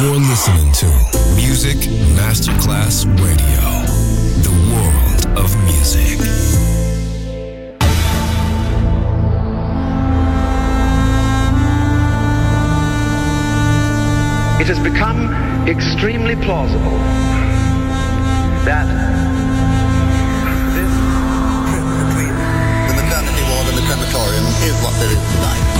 You're listening to Music Masterclass Radio, the world of music. It has become extremely plausible that this trip between the maternity ward and the crematorium is what there is tonight.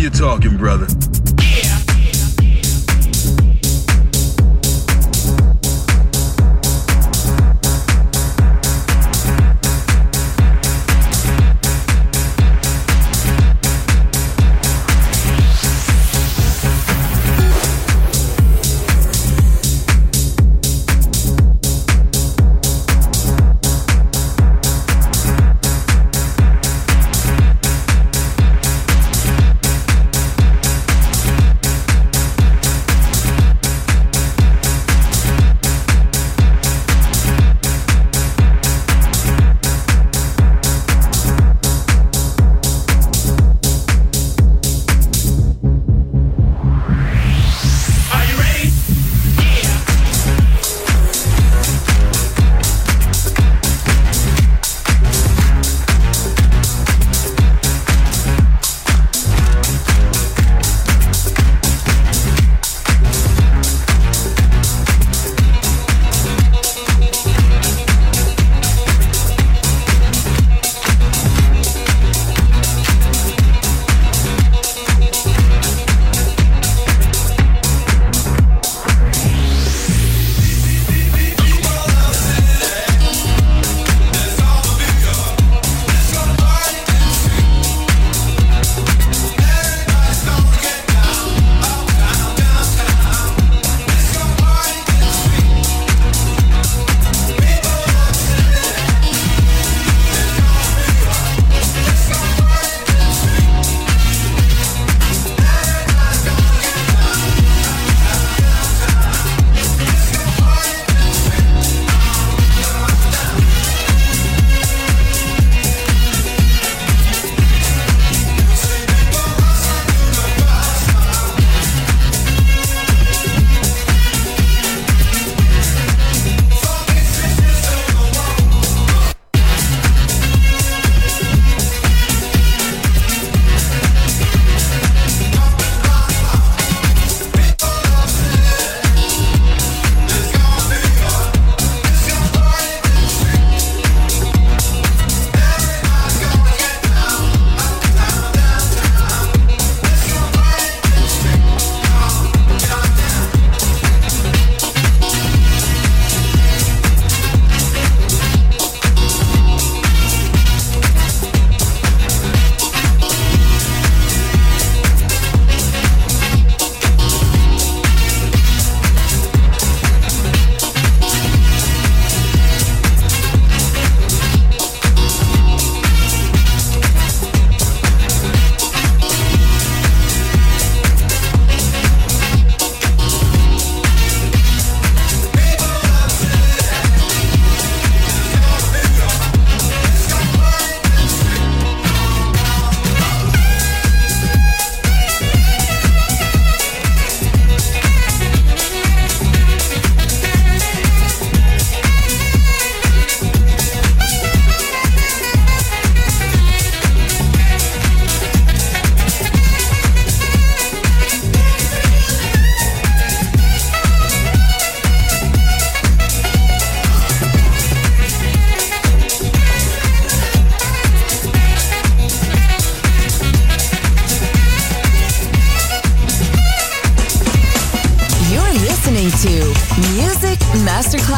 you're talking, brother.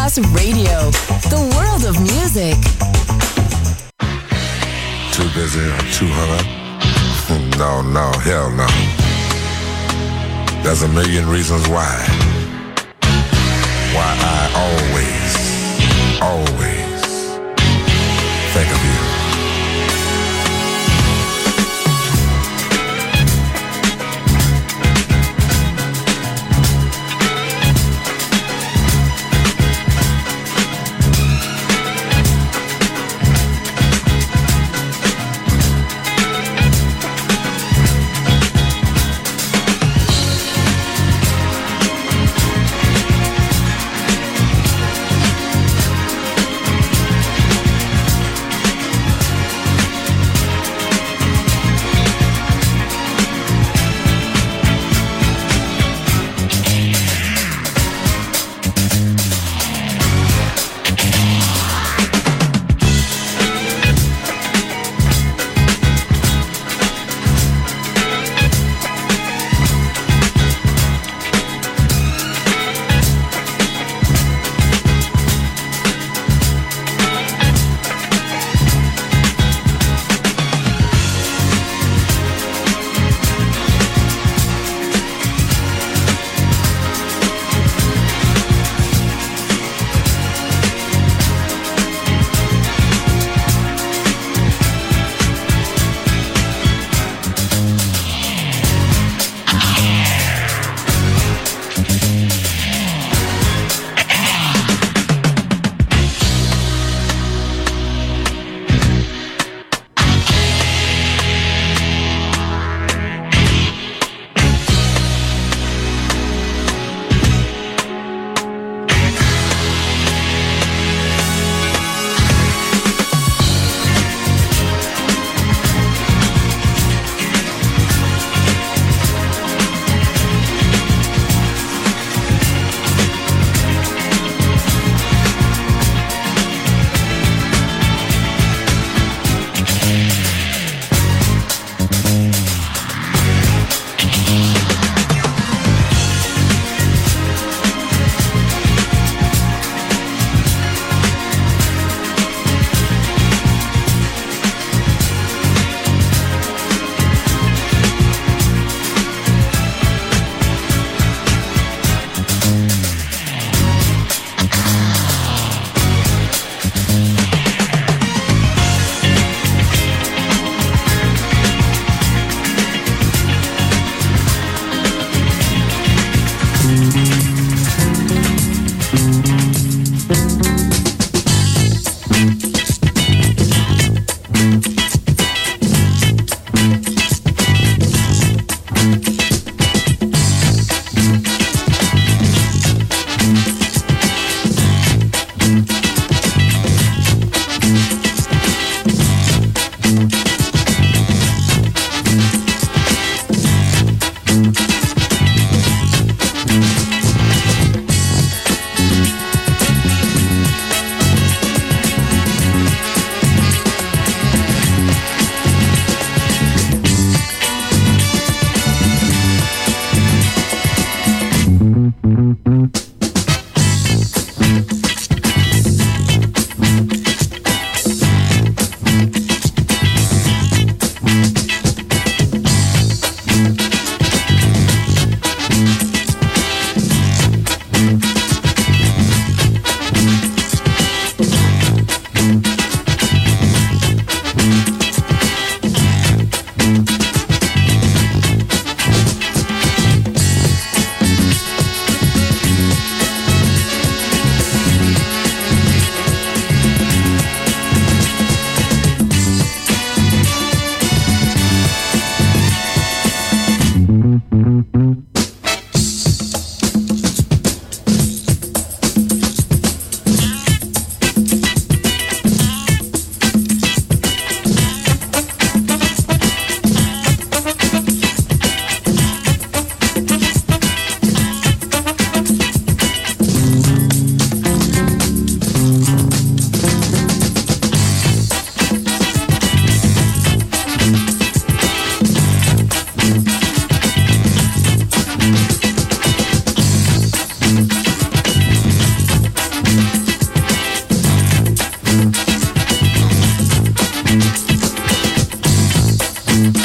Masterclass Radio, the world of music. Too busy too hung up? No, no, hell no. There's a million reasons why. Why I always, always think of you.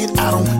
hit, I don't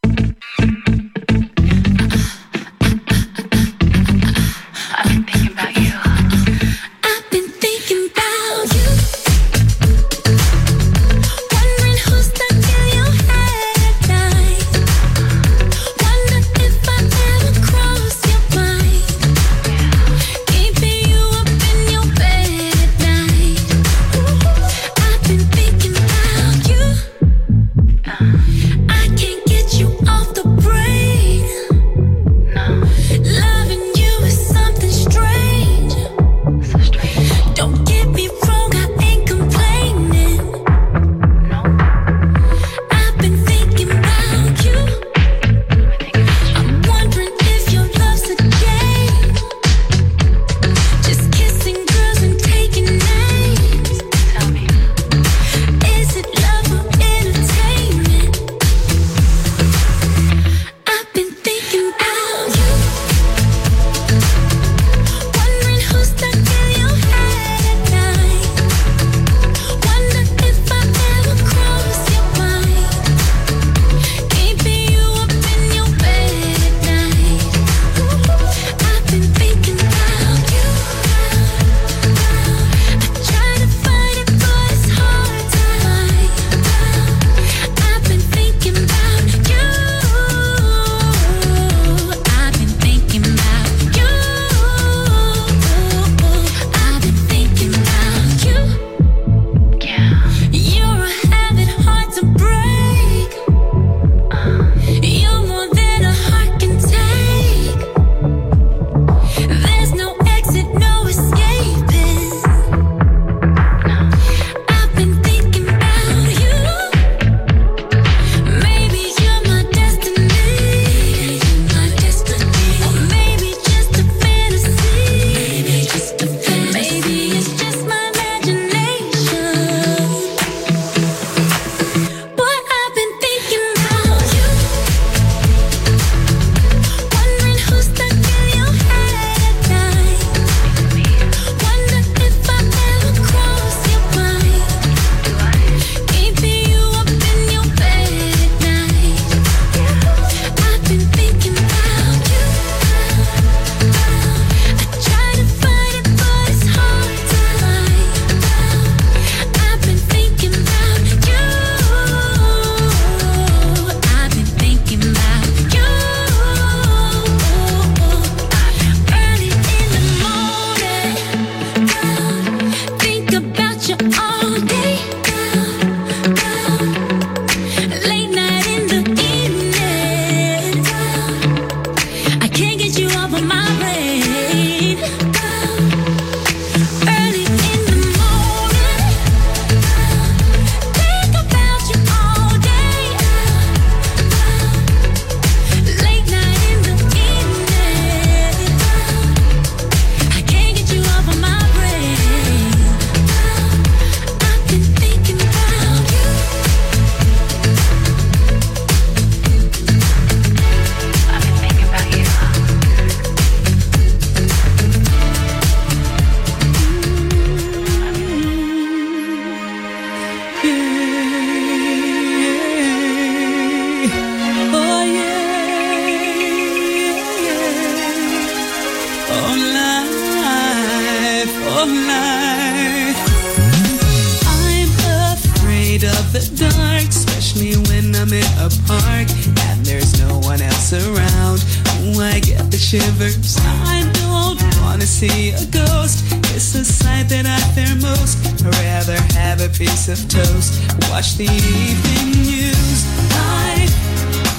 most. Rather have a piece of toast. Watch the evening news. Life,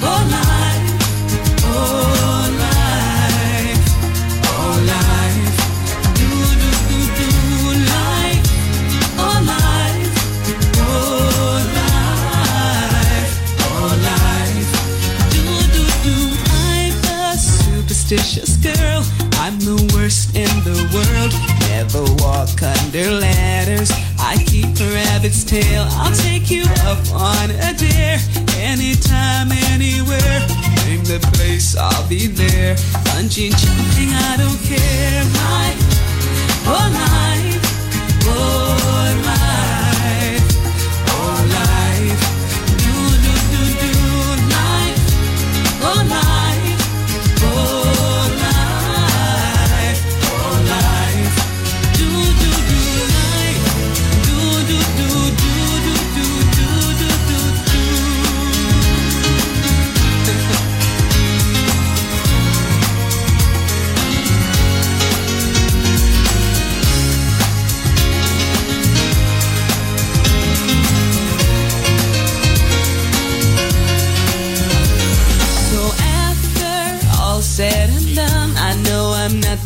oh life, oh life, life. Do do do do life, life, life, life. I'm a superstitious girl. I'm the worst in the world never walk under ladders. I keep a rabbit's tail. I'll take you up on a dare anytime, anywhere. Name the place, I'll be there. Punching, jumping, I don't care. Life, oh life, oh life.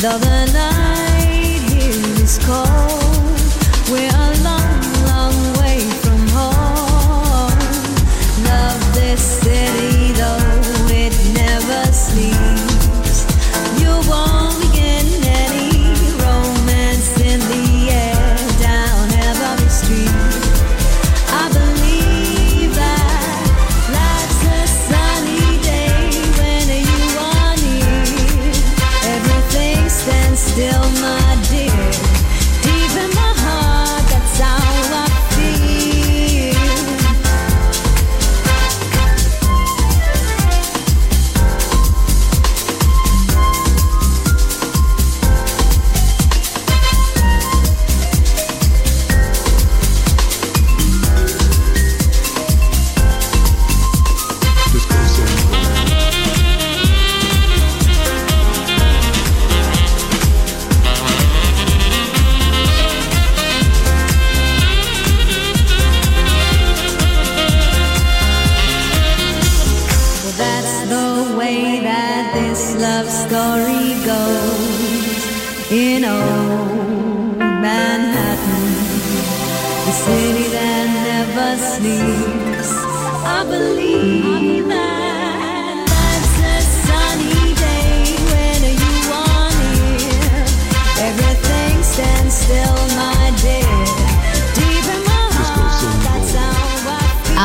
The